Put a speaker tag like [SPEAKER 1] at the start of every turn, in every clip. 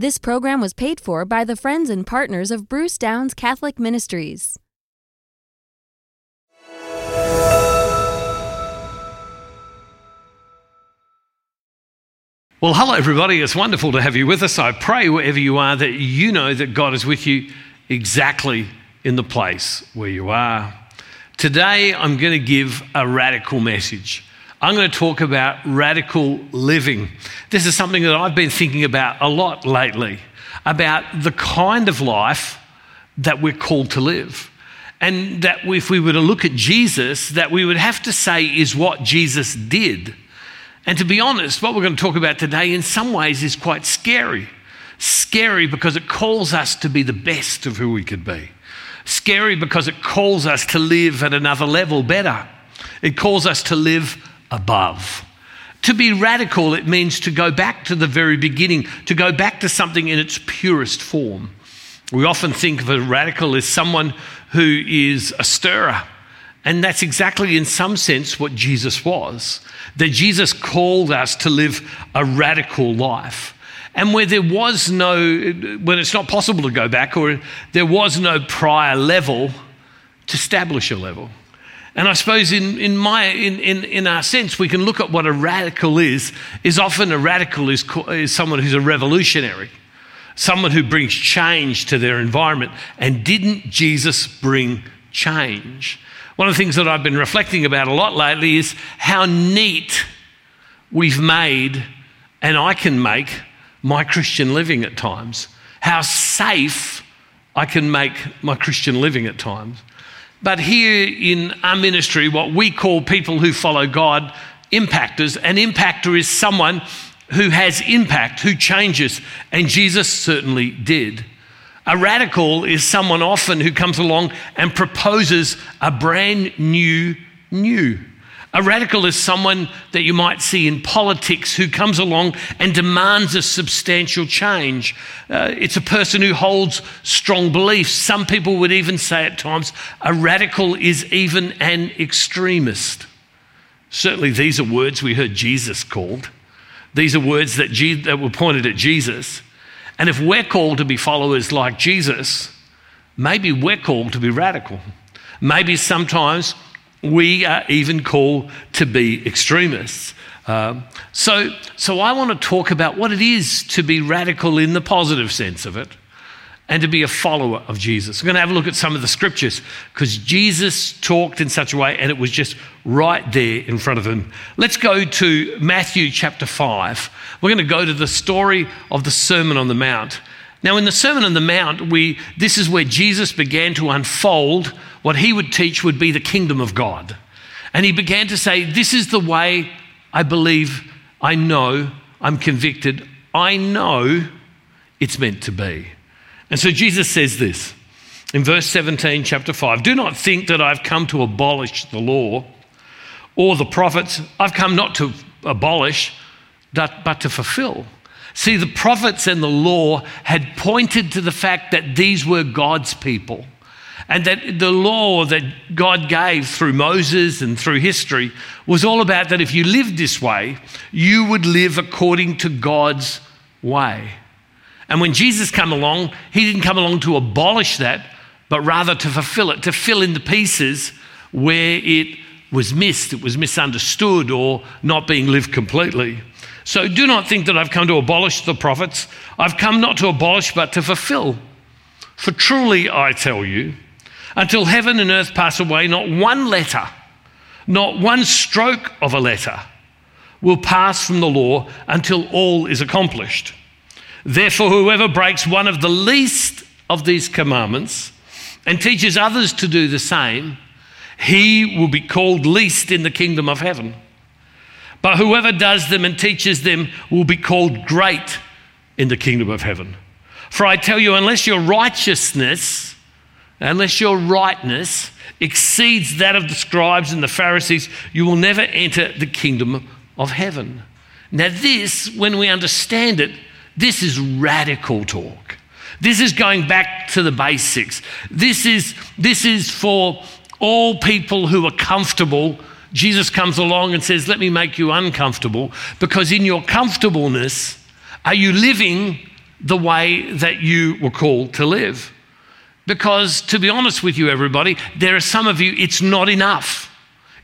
[SPEAKER 1] This program was paid for by the friends and partners of Bruce Downes Catholic Ministries.
[SPEAKER 2] Well, hello, everybody. It's wonderful to have you with us. I pray wherever you are that you know that God is with you exactly in the place where you are. Today, I'm going to give a radical message. I'm going to talk about radical living. This is something that I've been thinking about a lot lately about the kind of life that we're called to live. And that if we were to look at Jesus, that we would have to say is what Jesus did. And to be honest, what we're going to talk about today in some ways is quite scary. Scary because it calls us to be the best of who we could be. Scary because it calls us to live at another level better. It calls us to live above. To be radical, it means to go back to the very beginning, to go back to something in its purest form. We often think of a radical as someone who is a stirrer. And that's exactly, in some sense, what Jesus was. That Jesus called us to live a radical life. And where there was no, when it's not possible to go back, or there was no prior level, to establish a level. And I suppose in, in, my, in, in, in our sense, we can look at what a radical is, is often a radical is, is someone who's a revolutionary, someone who brings change to their environment. And didn't Jesus bring change? One of the things that I've been reflecting about a lot lately is how neat we've made, and I can make, my Christian living at times. How safe I can make my Christian living at times. But here in our ministry, what we call people who follow God impactors, an impactor is someone who has impact, who changes, and Jesus certainly did. A radical is someone often who comes along and proposes a brand new, new. A radical is someone that you might see in politics who comes along and demands a substantial change. Uh, it's a person who holds strong beliefs. Some people would even say at times a radical is even an extremist. Certainly, these are words we heard Jesus called. These are words that, G- that were pointed at Jesus. And if we're called to be followers like Jesus, maybe we're called to be radical. Maybe sometimes we are even called to be extremists. Um, so, so I want to talk about what it is to be radical in the positive sense of it and to be a follower of Jesus. We're going to have a look at some of the scriptures because Jesus talked in such a way and it was just right there in front of him. Let's go to Matthew chapter 5. We're going to go to the story of the Sermon on the Mount. Now, in the Sermon on the Mount, we, this is where Jesus began to unfold what he would teach would be the kingdom of God. And he began to say, This is the way I believe, I know, I'm convicted, I know it's meant to be. And so Jesus says this in verse 17, chapter 5 Do not think that I've come to abolish the law or the prophets. I've come not to abolish, but, to fulfill. See, the prophets and the law had pointed to the fact that these were God's people. And that the law that God gave through Moses and through history was all about that if you lived this way, you would live according to God's way. And when Jesus came along, he didn't come along to abolish that, but rather to fulfill it, to fill in the pieces where it was missed, it was misunderstood, or not being lived completely. So do not think that I've come to abolish the prophets. I've come not to abolish, but to fulfill. For truly I tell you, until heaven and earth pass away, not one letter, not one stroke of a letter will pass from the law until all is accomplished. Therefore, whoever breaks one of the least of these commandments and teaches others to do the same, he will be called least in the kingdom of heaven. But whoever does them and teaches them will be called great in the kingdom of heaven. For I tell you, unless your righteousness, unless your rightness exceeds that of the scribes and the Pharisees, you will never enter the kingdom of heaven. Now, this, when we understand it, this is radical talk. This is going back to the basics. This is, this is for all people who are comfortable Jesus comes along and says, Let me make you uncomfortable, because in your comfortableness, are you living the way that you were called to live. Because, to be honest with you, everybody, there are some of you, it's not enough.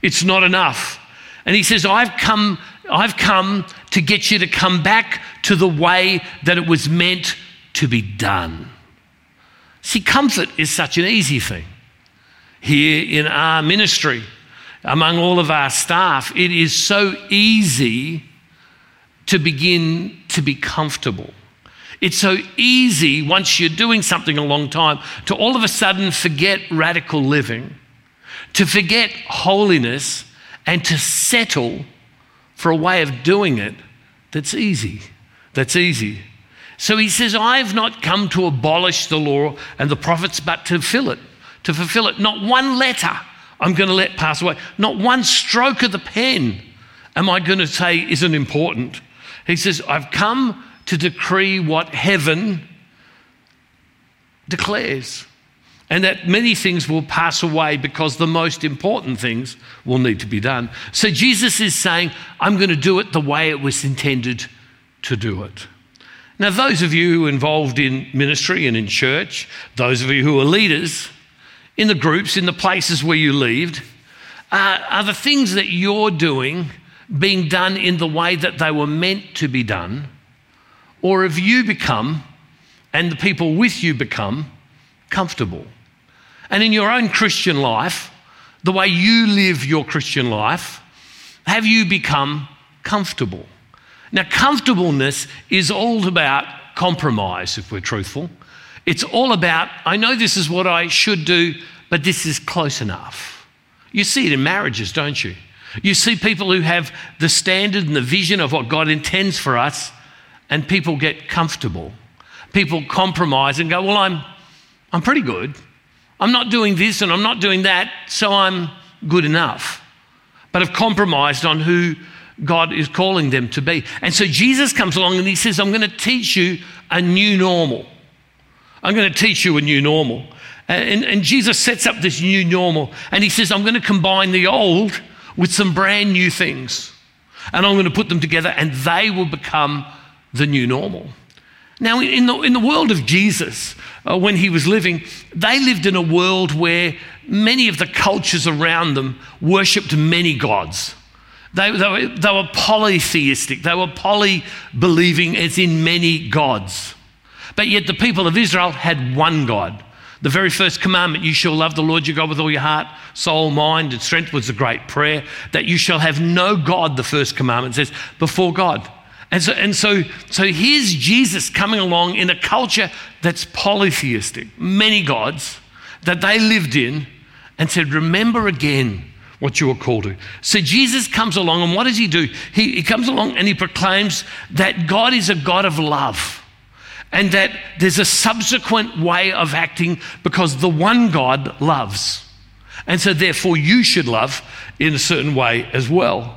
[SPEAKER 2] It's not enough. And he says, I've come, I've come to get you to come back to the way that it was meant to be done. See, comfort is such an easy thing. Here in our ministry, among all of our staff, it is so easy to begin to be comfortable. It's so easy once you're doing something a long time to all of a sudden forget radical living, to forget holiness, and to settle for a way of doing it that's easy. That's easy. So he says, I've not come to abolish the law and the prophets, but to fill it, to fulfill it. Not one letter I'm going to let pass away. Not one stroke of the pen am I going to say isn't important. He says, I've come to decree what heaven declares. And that many things will pass away because the most important things will need to be done. So Jesus is saying, I'm going to do it the way it was intended to do it. Now, those of you involved in ministry and in church, those of you who are leaders in the groups, in the places where you lived, uh, are the things that you're doing being done in the way that they were meant to be done? Or have you become, and the people with you become, comfortable? And in your own Christian life, the way you live your Christian life, have you become comfortable? Now, comfortableness is all about compromise, if we're truthful. It's all about, I know this is what I should do, but this is close enough. You see it in marriages, don't you? You see people who have the standard and the vision of what God intends for us, and people get comfortable. People compromise and go, Well, I'm, I'm pretty good. I'm not doing this and I'm not doing that, so I'm good enough. But have compromised on who God is calling them to be. And so Jesus comes along and he says, I'm going to teach you a new normal. I'm going to teach you a new normal. And, and Jesus sets up this new normal and he says, I'm going to combine the old with some brand new things. And I'm going to put them together and they will become the new normal. Now, in the, in the world of Jesus, uh, when he was living, they lived in a world where many of the cultures around them worshipped many gods. They, they, were, they were polytheistic, they were poly believing, as in many gods. But yet the people of Israel had one God. The very first commandment, you shall love the Lord your God with all your heart, soul, mind, and strength, was a great prayer. That you shall have no God, the first commandment says, before God. And so, and so, so here's Jesus coming along in a culture that's polytheistic, many gods that they lived in, and said, Remember again what you were called to. So Jesus comes along, and what does he do? He, he comes along and he proclaims that God is a God of love and that there's a subsequent way of acting because the one God loves. And so, therefore, you should love in a certain way as well.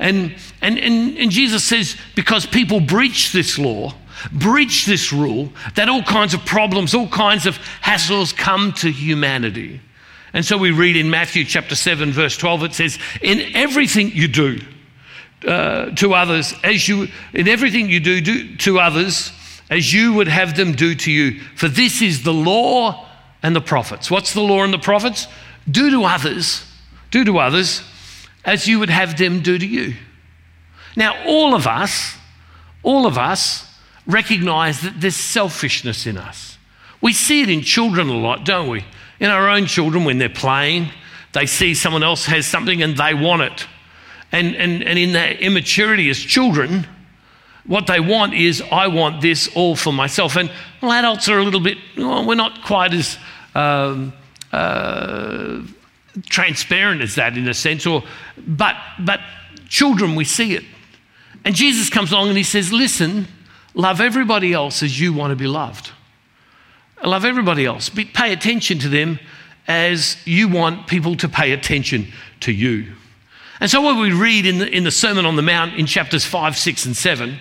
[SPEAKER 2] And, and, and, and Jesus says, because people breach this law, breach this rule, that all kinds of problems, all kinds of hassles come to humanity. And so we read in Matthew chapter 7, verse 12, it says, In everything you do uh, to others, as you, in everything you do, do to others, as you would have them do to you. For this is the law and the prophets. What's the law and the prophets? Do to others, do to others as you would have them do to you. Now, all of us, all of us recognize that there's selfishness in us. We see it in children a lot, don't we? In our own children, when they're playing, they see someone else has something and they want it. And, and, and in their immaturity as children, what they want is, I want this all for myself. And well, adults are a little bit, well, we're not quite as um, uh, transparent as that in a sense, or, but, but children, we see it. And Jesus comes along and he says, Listen, love everybody else as you want to be loved. Love everybody else. pay attention to them as you want people to pay attention to you. And so, what we read in the, in the Sermon on the Mount in chapters 5, 6, and 7,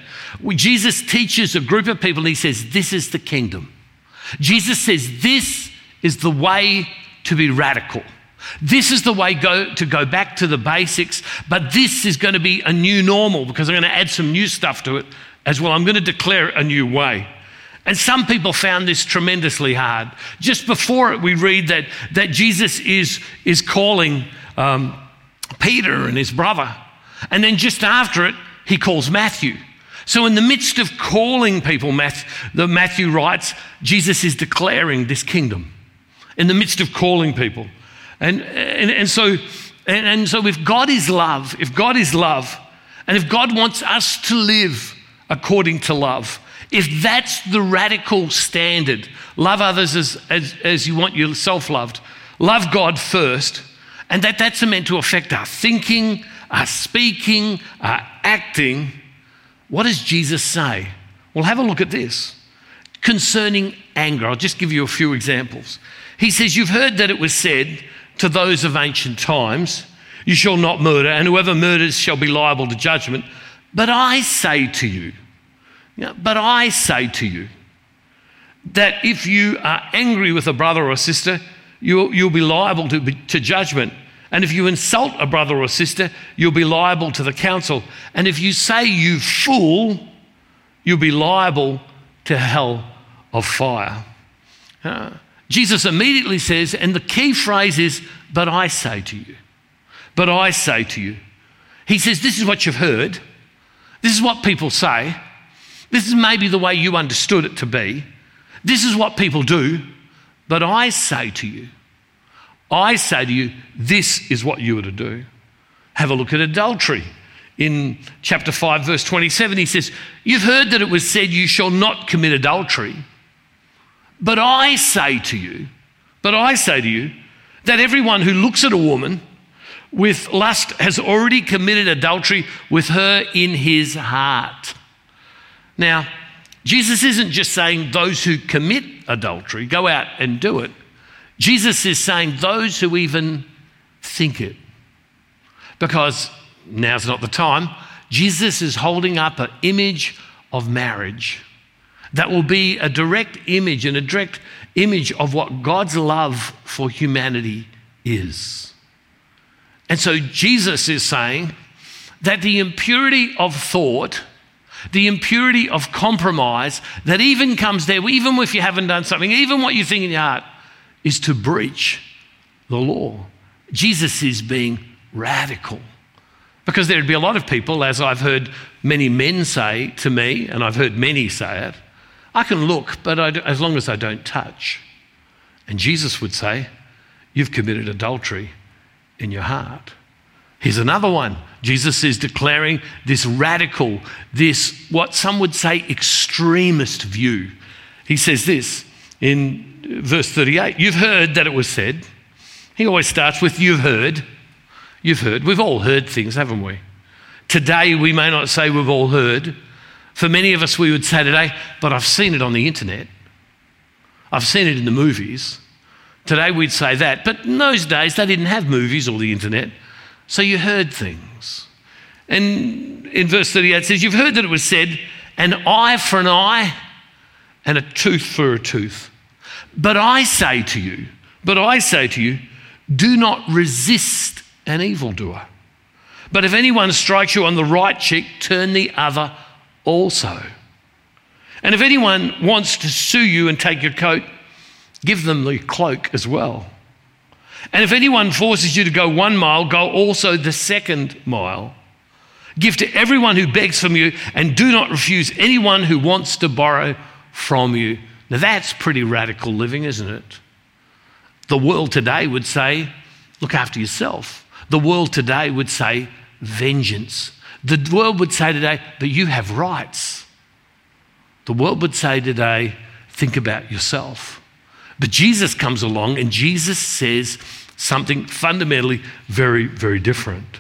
[SPEAKER 2] Jesus teaches a group of people and he says, This is the kingdom. Jesus says, This is the way to be radical. This is the way go, to go back to the basics, but this is going to be a new normal because I'm going to add some new stuff to it as well. I'm going to declare a new way. And some people found this tremendously hard. Just before it, we read that, that Jesus is, is calling um, Peter and his brother. And then just after it, he calls Matthew. So, in the midst of calling people, Matthew, the Matthew writes, Jesus is declaring this kingdom in the midst of calling people. And, and, and, so, and, and so, if God is love, if God is love, and if God wants us to live according to love, if that's the radical standard, love others as, as, as you want yourself loved, love God first, and that that's meant to affect our thinking, our speaking, our acting, what does Jesus say? Well, have a look at this. Concerning anger, I'll just give you a few examples. He says, You've heard that it was said to those of ancient times, You shall not murder, and whoever murders shall be liable to judgment. But I say to you, but I say to you, that if you are angry with a brother or a sister, you'll, you'll be liable to, to judgment. And if you insult a brother or sister, you'll be liable to the council. And if you say, you fool, you'll be liable to hell of fire. Uh, Jesus immediately says, and the key phrase is, but I say to you. But I say to you. He says, this is what you've heard. This is what people say. This is maybe the way you understood it to be. This is what people do. But I say to you, I say to you, this is what you are to do. Have a look at adultery. In chapter 5, verse 27, he says, You've heard that it was said, You shall not commit adultery. But I say to you, but I say to you, that everyone who looks at a woman with lust has already committed adultery with her in his heart. Now, Jesus isn't just saying those who commit adultery go out and do it. Jesus is saying those who even think it. Because now's not the time. Jesus is holding up an image of marriage that will be a direct image and a direct image of what God's love for humanity is. And so Jesus is saying that the impurity of thought, the impurity of compromise that even comes there, even if you haven't done something, even what you think in your heart, is to breach the law. Jesus is being radical. Because there'd be a lot of people, as I've heard many men say to me, and I've heard many say it, I can look, but I, as long as I don't touch. And Jesus would say, You've committed adultery in your heart. Here's another one. Jesus is declaring this radical, this what some would say extremist view. He says this in verse 38 You've heard that it was said. He always starts with, You've heard. You've heard. We've all heard things, haven't we? Today, we may not say we've all heard. For many of us, we would say today, But I've seen it on the internet. I've seen it in the movies. Today, we'd say that. But in those days, they didn't have movies or the internet. So you heard things. And in verse 38, it says, You've heard that it was said, an eye for an eye and a tooth for a tooth. But I say to you, but I say to you, do not resist an evildoer. But if anyone strikes you on the right cheek, turn the other also. And if anyone wants to sue you and take your coat, give them the cloak as well. And if anyone forces you to go one mile, go also the second mile. Give to everyone who begs from you, and do not refuse anyone who wants to borrow from you. Now, that's pretty radical living, isn't it? The world today would say, look after yourself. The world today would say, vengeance. The world would say today, but you have rights. The world would say today, think about yourself. But Jesus comes along and Jesus says something fundamentally very, very different.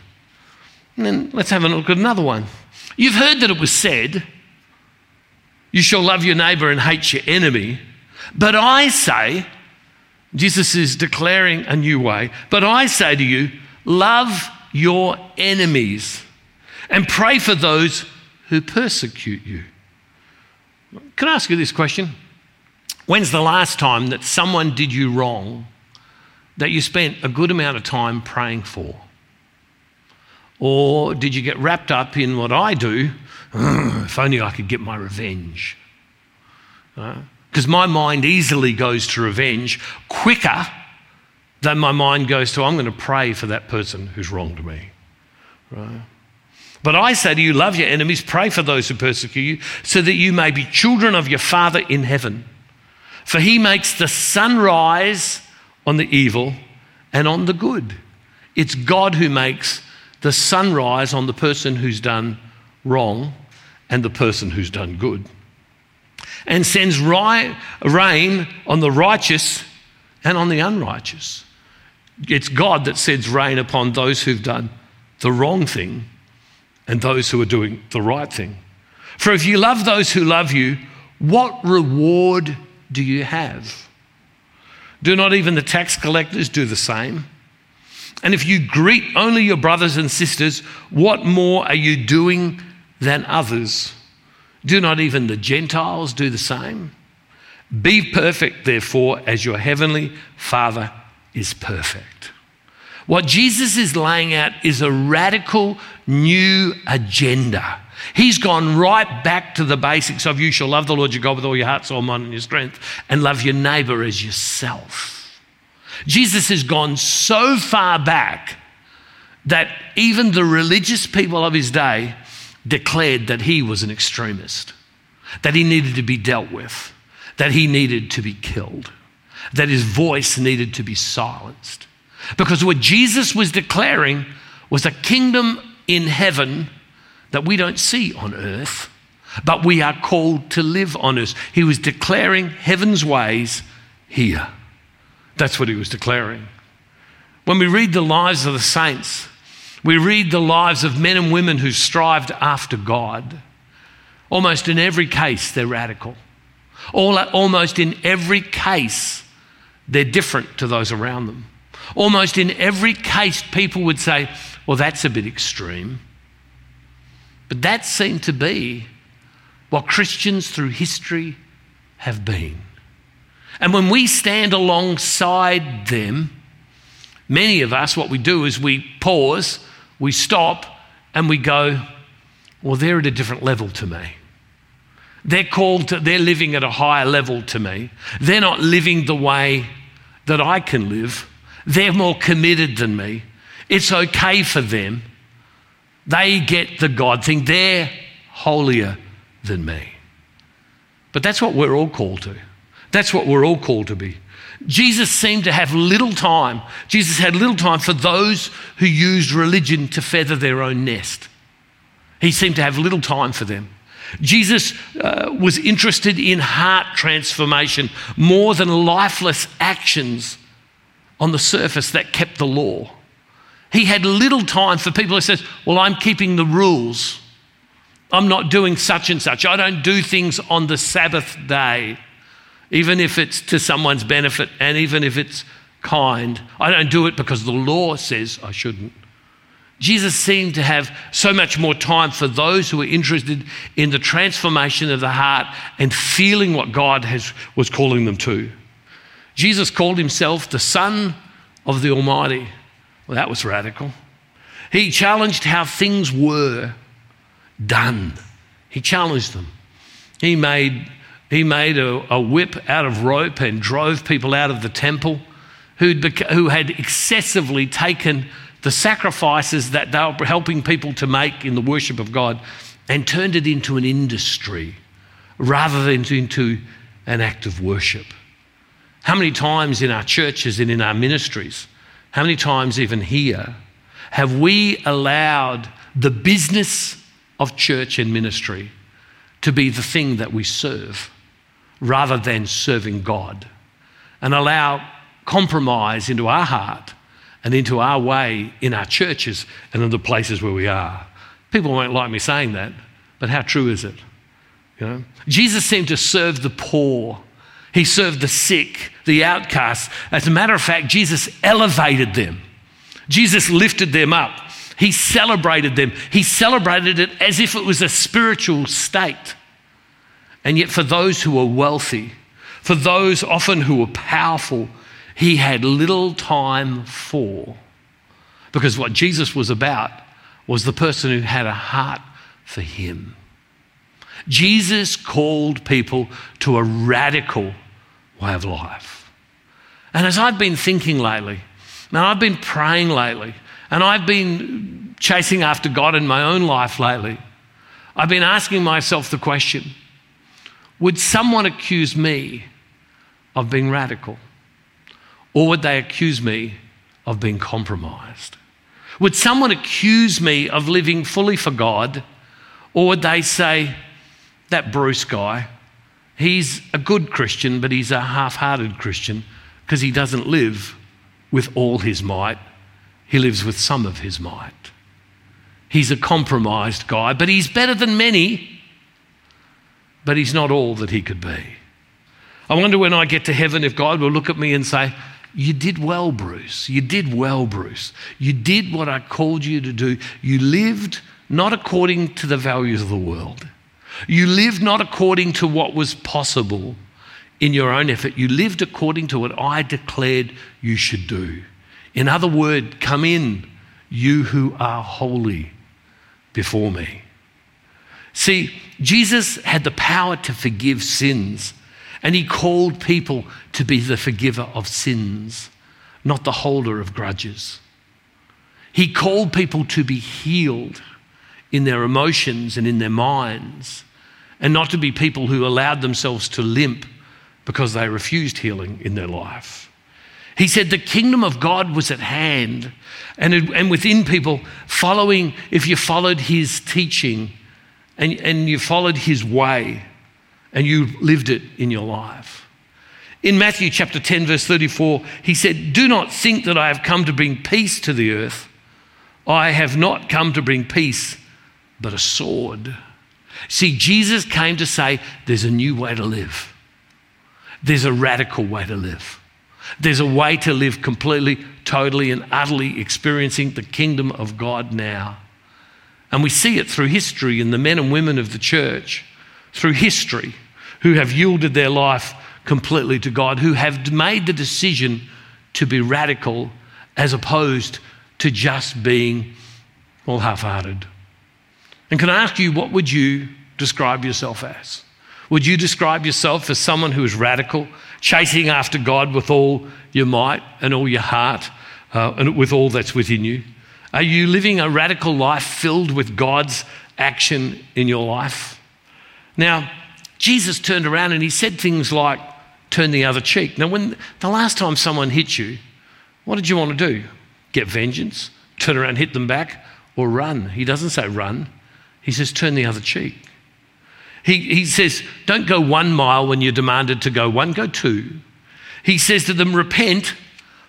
[SPEAKER 2] And then let's have a look at another one. You've heard that it was said, you shall love your neighbor and hate your enemy. But I say, Jesus is declaring a new way, but I say to you, love your enemies and pray for those who persecute you. Can I ask you this question? When's the last time that someone did you wrong that you spent a good amount of time praying for? Or did you get wrapped up in what I do if only I could get my revenge. Because my mind easily goes to revenge quicker than my mind goes to, I'm going to pray for that person who's wronged me. Right? But I say to you, love your enemies, pray for those who persecute you, so that you may be children of your Father in heaven. For he makes the sun rise on the evil and on the good. It's God who makes the sunrise on the person who's done wrong and the person who's done good, and sends rain on the righteous and on the unrighteous. It's God that sends rain upon those who've done the wrong thing and those who are doing the right thing. For if you love those who love you, what reward do you have? Do not even the tax collectors do the same? And if you greet only your brothers and sisters, what more are you doing than others? Do not even the Gentiles do the same? Be perfect, therefore, as your heavenly Father is perfect. What Jesus is laying out is a radical new agenda. He's gone right back to the basics of you shall love the Lord your God with all your heart, soul, mind, and your strength, and love your neighbor as yourself. Jesus has gone so far back that even the religious people of his day declared that he was an extremist, that he needed to be dealt with, that he needed to be killed, that his voice needed to be silenced. Because what Jesus was declaring was a kingdom in heaven that we don't see on earth, but we are called to live on earth. He was declaring heaven's ways here. That's what he was declaring. When we read the lives of the saints, we read the lives of men and women who strived after God. Almost in every case, they're radical. All, almost in every case, they're different to those around them. Almost in every case, people would say, well, that's a bit extreme. But that seemed to be what Christians through history have been. And when we stand alongside them, many of us, what we do is we pause, we stop, and we go, well, they're at a different level to me. They're called to, they're living at a higher level to me. They're not living the way that I can live. They're more committed than me. It's okay for them. They get the God thing. They're holier than me. But that's what we're all called to. That's what we're all called to be. Jesus seemed to have little time. Jesus had little time for those who used religion to feather their own nest. He seemed to have little time for them. Jesus uh, was interested in heart transformation more than lifeless actions on the surface that kept the law. He had little time for people who says, "Well, I'm keeping the rules. I'm not doing such and such. I don't do things on the Sabbath day, even if it's to someone's benefit and even if it's kind. I don't do it because the law says I shouldn't." Jesus seemed to have so much more time for those who were interested in the transformation of the heart and feeling what God has, was calling them to. Jesus called himself the Son of the Almighty. Well, that was radical. He challenged how things were done, he challenged them. He made, he made a, a whip out of rope and drove people out of the temple beca- who had excessively taken the sacrifices that they were helping people to make in the worship of God and turned it into an industry rather than into an act of worship. How many times in our churches and in our ministries, how many times even here, have we allowed the business of church and ministry to be the thing that we serve rather than serving God and allow compromise into our heart and into our way in our churches and in the places where we are. People won't like me saying that, but how true is it? You know? Jesus seemed to serve the poor. He served the sick, the outcasts. As a matter of fact, Jesus elevated them. Jesus lifted them up. He celebrated them. He celebrated it as if it was a spiritual state. And yet, for those who were wealthy, for those often who were powerful, he had little time for. Because what Jesus was about was the person who had a heart for him. Jesus called people to a radical way of life. And as I've been thinking lately, and I've been praying lately, and I've been chasing after God in my own life lately, I've been asking myself the question would someone accuse me of being radical? Or would they accuse me of being compromised? Would someone accuse me of living fully for God? Or would they say, that Bruce guy, he's a good Christian, but he's a half hearted Christian because he doesn't live with all his might, he lives with some of his might. He's a compromised guy, but he's better than many, but he's not all that he could be. I wonder when I get to heaven if God will look at me and say, You did well, Bruce. You did well, Bruce. You did what I called you to do. You lived not according to the values of the world. You lived not according to what was possible in your own effort. You lived according to what I declared you should do. In other words, come in, you who are holy before me. See, Jesus had the power to forgive sins, and he called people to be the forgiver of sins, not the holder of grudges. He called people to be healed in their emotions and in their minds, and not to be people who allowed themselves to limp because they refused healing in their life. He said the kingdom of God was at hand and, and within people, following, if you followed his teaching and, and you followed his way and you lived it in your life. In Matthew chapter 10, verse 34, he said, Do not think that I have come to bring peace to the earth. I have not come to bring peace, but a sword. See, Jesus came to say there's a new way to live, there's a radical way to live. There's a way to live completely, totally, and utterly experiencing the kingdom of God now. And we see it through history in the men and women of the church, through history, who have yielded their life completely to God, who have made the decision to be radical as opposed to just being, well, half hearted. And can I ask you, what would you describe yourself as? Would you describe yourself as someone who is radical, chasing after God with all your might and all your heart uh, and with all that's within you? Are you living a radical life filled with God's action in your life? Now, Jesus turned around and he said things like, turn the other cheek. Now, when the last time someone hit you, what did you want to do? Get vengeance? Turn around, hit them back, or run? He doesn't say run. He says, turn the other cheek. He, he says, don't go one mile when you're demanded to go one, go two. He says to them, repent,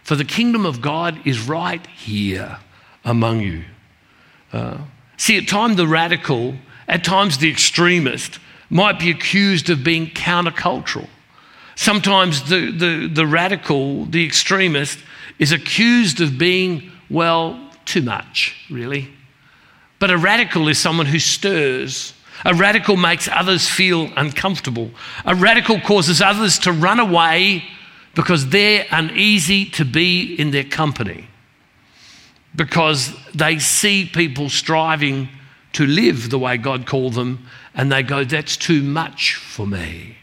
[SPEAKER 2] for the kingdom of God is right here among you. Uh, see, at times the radical, at times the extremist, might be accused of being countercultural. Sometimes the, the, the radical, the extremist, is accused of being, well, too much, really. But a radical is someone who stirs. A radical makes others feel uncomfortable. A radical causes others to run away because they're uneasy to be in their company. Because they see people striving to live the way God called them and they go, that's too much for me.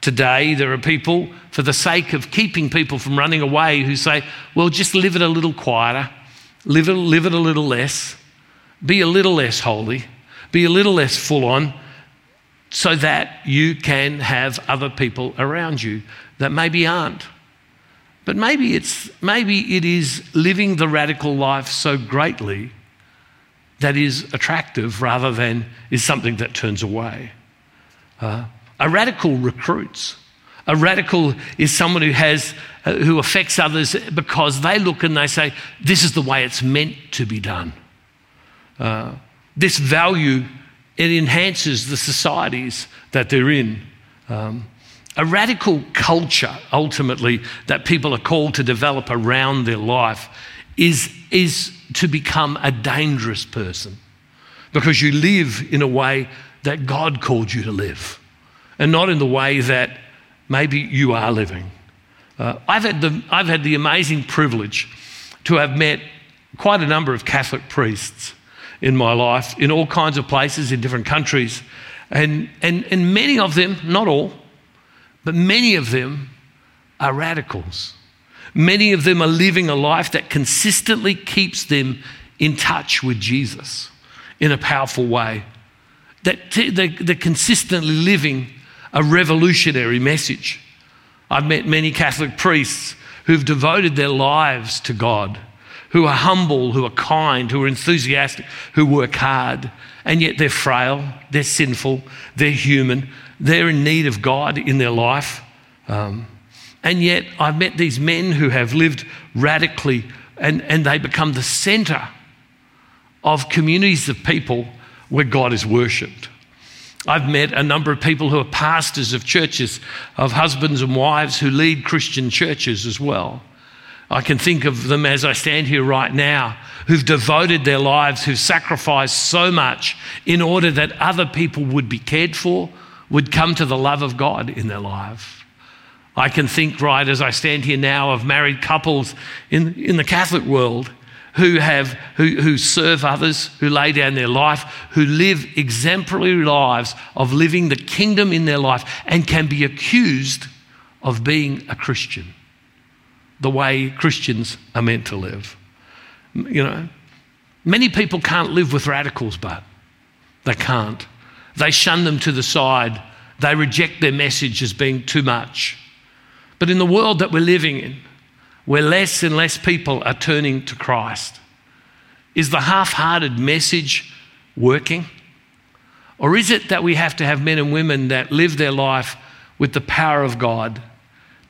[SPEAKER 2] Today, there are people, for the sake of keeping people from running away, who say, well, just live it a little quieter, live it, live it a little less. Be a little less holy, be a little less full on, so that you can have other people around you that maybe aren't. But maybe it's maybe it is living the radical life so greatly that is attractive rather than is something that turns away. Uh, a radical recruits. A radical is someone who has uh, who affects others because they look and they say, "This is the way it's meant to be done." Uh, this value, it enhances the societies that they're in. Um, a radical culture, ultimately, that people are called to develop around their life is, is to become a dangerous person because you live in a way that God called you to live and not in the way that maybe you are living. Uh, I've, had the, I've had the amazing privilege to have met quite a number of Catholic priests in my life in all kinds of places in different countries. And, and, and many of them, not all, but many of them are radicals. Many of them are living a life that consistently keeps them in touch with Jesus in a powerful way. That they're consistently living a revolutionary message. I've met many Catholic priests who've devoted their lives to God, who are humble, who are kind, who are enthusiastic, who work hard, and yet they're frail, they're sinful, they're human, they're in need of God in their life. Um, and yet I've met these men who have lived radically and, and they become the center of communities of people where God is worshipped. I've met a number of people who are pastors of churches, of husbands and wives who lead Christian churches as well. I can think of them as I stand here right now, who've devoted their lives, who've sacrificed so much in order that other people would be cared for, would come to the love of God in their life. I can think, right, as I stand here now, of married couples in, in the Catholic world who, have, who, who serve others, who lay down their life, who live exemplary lives of living the kingdom in their life and can be accused of being a Christian, the way Christians are meant to live. You know, many people can't live with radicals, but they can't. They shun them to the side, they reject their message as being too much. But in the world that we're living in, where less and less people are turning to Christ? Is the half hearted message working? Or is it that we have to have men and women that live their life with the power of God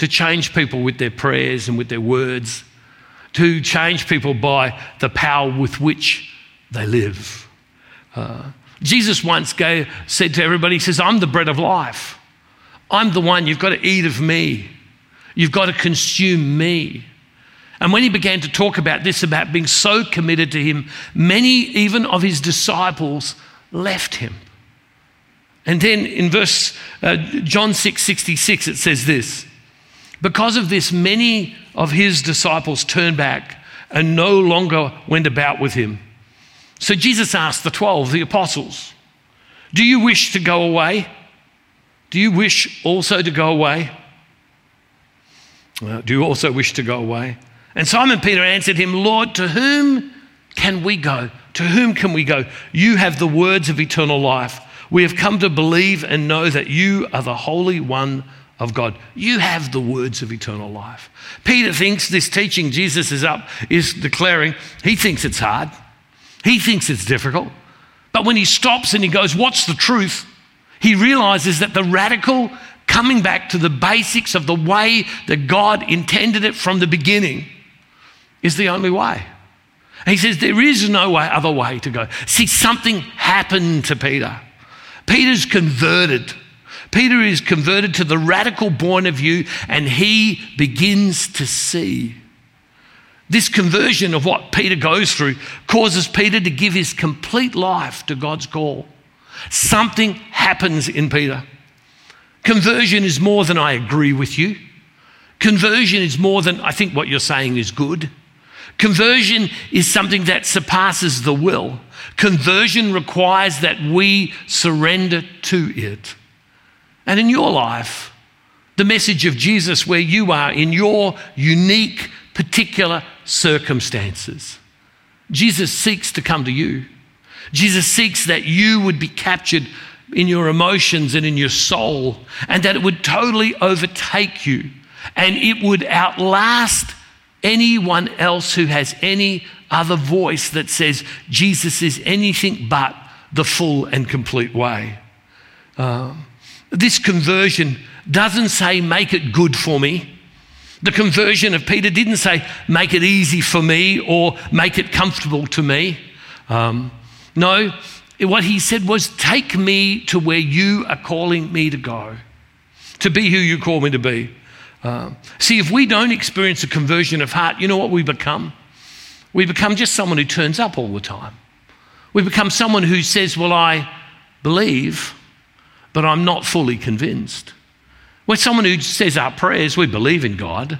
[SPEAKER 2] to change people with their prayers and with their words, to change people by the power with which they live? Uh, Jesus once gave, said to everybody, He says, I'm the bread of life. I'm the one, you've got to eat of me. You've got to consume me. And when he began to talk about this, about being so committed to him, many even of his disciples left him. And then in verse uh, John 6 66, it says this Because of this, many of his disciples turned back and no longer went about with him. So Jesus asked the 12, the apostles, Do you wish to go away? Do you wish also to go away? Uh, do you also wish to go away? And Simon Peter answered him, Lord, to whom can we go? To whom can we go? You have the words of eternal life. We have come to believe and know that you are the Holy One of God. You have the words of eternal life. Peter thinks this teaching Jesus is up is declaring, he thinks it's hard. He thinks it's difficult. But when he stops and he goes, What's the truth? He realizes that the radical coming back to the basics of the way that God intended it from the beginning is the only way. He says there is no way, other way to go. See, something happened to Peter. Peter's converted. Peter is converted to the radical point of view and he begins to see. This conversion of what Peter goes through causes Peter to give his complete life to God's call. Something happens in Peter. Conversion is more than I agree with you. Conversion is more than I think what you're saying is good. Conversion is something that surpasses the will. Conversion requires that we surrender to it. And in your life, the message of Jesus, where you are in your unique, particular circumstances, Jesus seeks to come to you. Jesus seeks that you would be captured in your emotions and in your soul, and that it would totally overtake you and it would outlast anyone else who has any other voice that says Jesus is anything but the full and complete way. Uh, this conversion doesn't say, make it good for me. The conversion of Peter didn't say, make it easy for me or make it comfortable to me. Um, no, what he said was, Take me to where you are calling me to go, to be who you call me to be. Uh, see, if we don't experience a conversion of heart, you know what we become? We become just someone who turns up all the time. We become someone who says, Well, I believe, but I'm not fully convinced. We're someone who says our prayers, we believe in God,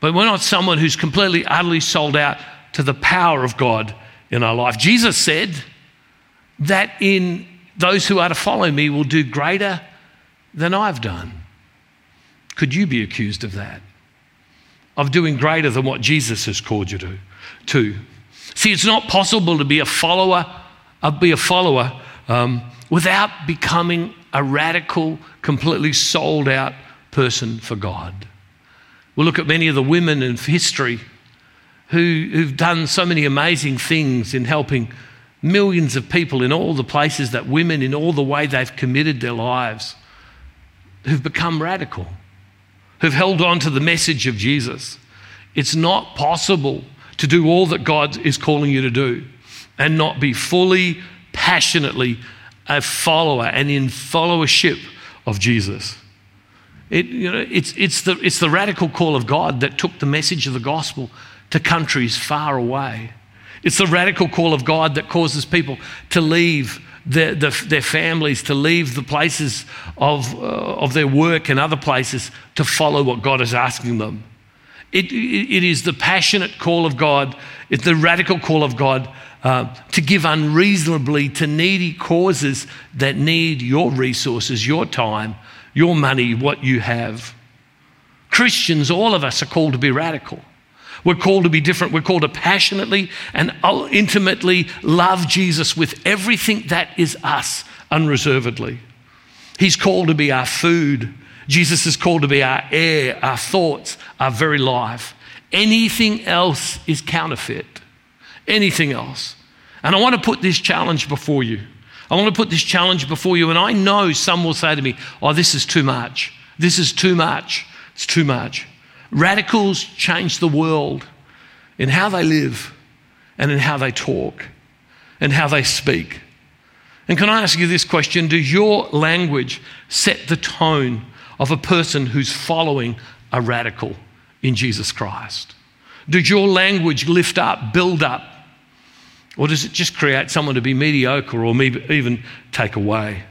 [SPEAKER 2] but we're not someone who's completely, utterly sold out to the power of God in our life. Jesus said, that in those who are to follow me will do greater than I've done. Could you be accused of that? Of doing greater than what Jesus has called you to? to. See, it's not possible to be a follower, uh, be a follower um, without becoming a radical, completely sold out person for God. We'll look at many of the women in history who, who've done so many amazing things in helping millions of people in all the places that women, in all the way they've committed their lives, who've become radical, who've held on to the message of Jesus. It's not possible to do all that God is calling you to do and not be fully, passionately a follower and in followership of Jesus. It, you know, it's, it's, the, it's the radical call of God that took the message of the gospel to countries far away. It's the radical call of God that causes people to leave their, their, their families, to leave the places of, uh, of their work and other places to follow what God is asking them. It, it, it is the passionate call of God, it's the radical call of God uh, to give unreasonably to needy causes that need your resources, your time, your money, what you have. Christians, all of us, are called to be radical. We're called to be different. We're called to passionately and intimately love Jesus with everything that is us unreservedly. He's called to be our food. Jesus is called to be our air, our thoughts, our very life. Anything else is counterfeit. Anything else. And I want to put this challenge before you. I want to put this challenge before you. And I know some will say to me, oh, this is too much. This is too much. It's too much. Radicals change the world in how they live and in how they talk and how they speak. And can I ask you this question? Does your language set the tone of a person who's following a radical in Jesus Christ? Does your language lift up, build up? Or does it just create someone to be mediocre or even take away?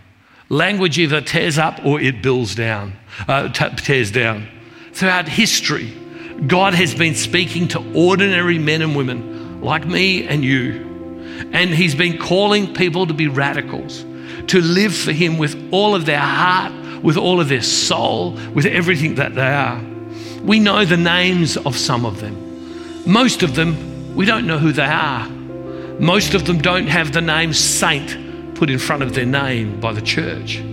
[SPEAKER 2] Language either tears up or it builds down, uh, tears down. Throughout history, God has been speaking to ordinary men and women like me and you. And He's been calling people to be radicals, to live for Him with all of their heart, with all of their soul, with everything that they are. We know the names of some of them. Most of them, we don't know who they are. Most of them don't have the name saint put in front of their name by the church.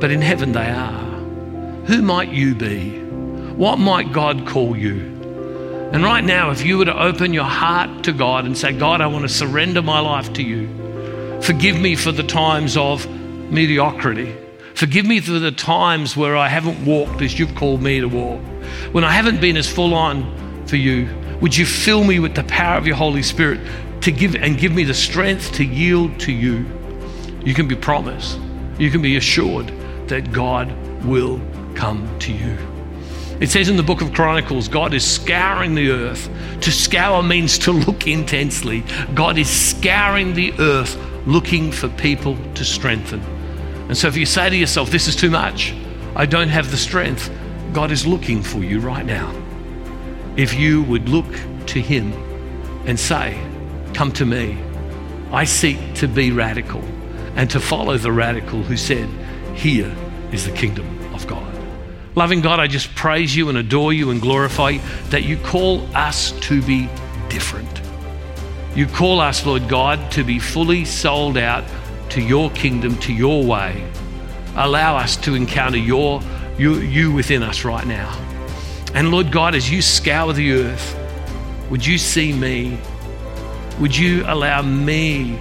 [SPEAKER 2] But in heaven they are. Who might you be? What might God call you? And right now, if you were to open your heart to God and say, God, I want to surrender my life to you, forgive me for the times of mediocrity. Forgive me for the times where I haven't walked as you've called me to walk. When I haven't been as full on for you, would you fill me with the power of your Holy Spirit to give and give me the strength to yield to you? You can be promised, you can be assured that God will come to you. It says in the book of Chronicles, God is scouring the earth. To scour means to look intensely. God is scouring the earth looking for people to strengthen. And so if you say to yourself, This is too much, I don't have the strength, God is looking for you right now. If you would look to Him and say, Come to me, I seek to be radical and to follow the radical who said, Here is the kingdom of God. Loving God, I just praise you and adore you and glorify you that you call us to be different. You call us, Lord God, to be fully sold out to your kingdom, to your way. Allow us to encounter your, you, you within us right now. And Lord God, as you scour the earth, would you see me? Would you allow me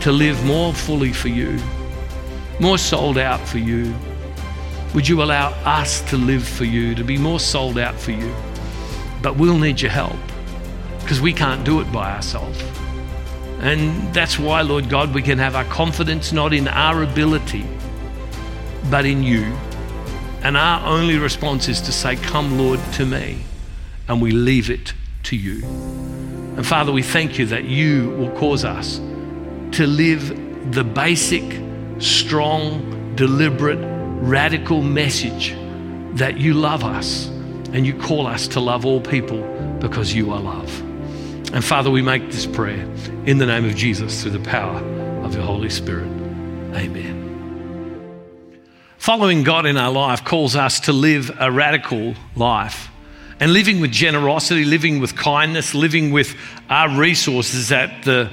[SPEAKER 2] to live more fully for you, more sold out for you? Would you allow us to live for you, to be more sold out for you? But we'll need your help because we can't do it by ourselves. And that's why, Lord God, we can have our confidence not in our ability, but in you. And our only response is to say, Come, Lord, to me. And we leave it to you. And Father, we thank you that you will cause us to live the basic, strong, deliberate, radical message that you love us and you call us to love all people because you are love. And Father, we make this prayer in the name of Jesus through the power of your Holy Spirit. Amen. Following God in our life calls us to live a radical life. And living with generosity, living with kindness, living with our resources at the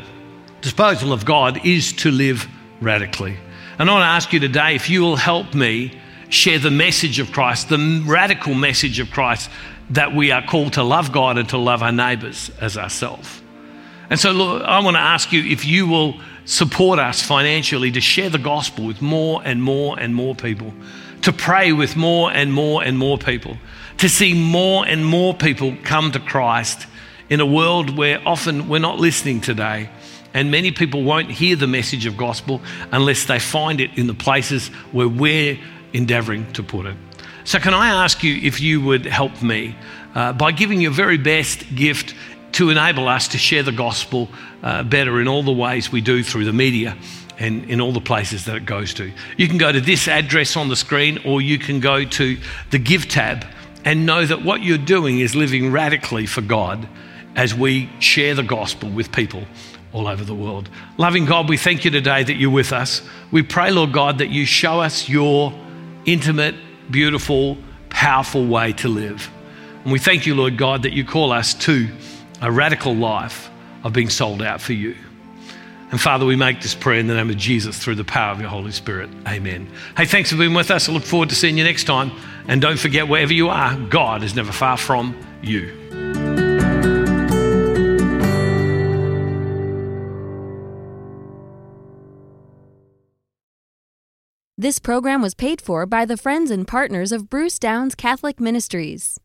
[SPEAKER 2] disposal of God is to live radically. And I want to ask you today if you will help me share the message of Christ, the radical message of Christ that we are called to love God and to love our neighbours as ourselves. And so, Lord, I want to ask you if you will support us financially to share the gospel with more and more and more people, to pray with more and more and more people, to see more and more people come to Christ in a world where often we're not listening today. And many people won't hear the message of gospel unless they find it in the places where we're endeavoring to put it. So, can I ask you if you would help me uh, by giving your very best gift to enable us to share the gospel uh, better in all the ways we do through the media and in all the places that it goes to. You can go to this address on the screen or you can go to the Give tab and know that what you're doing is living radically for God as we share the gospel with people all over the world. Loving God, we thank you today that you're with us. We pray, Lord God, that you show us your intimate, beautiful, powerful way to live. And we thank you, Lord God, that you call us to a radical life of being sold out for you. And Father, we make this prayer in the name of Jesus through the power of your Holy Spirit. Amen. Hey, thanks for being with us. I look forward to seeing you next time. And don't forget, wherever you are, God is never far from you.
[SPEAKER 1] This program was paid for by the friends and partners of Bruce Downes Catholic Ministries.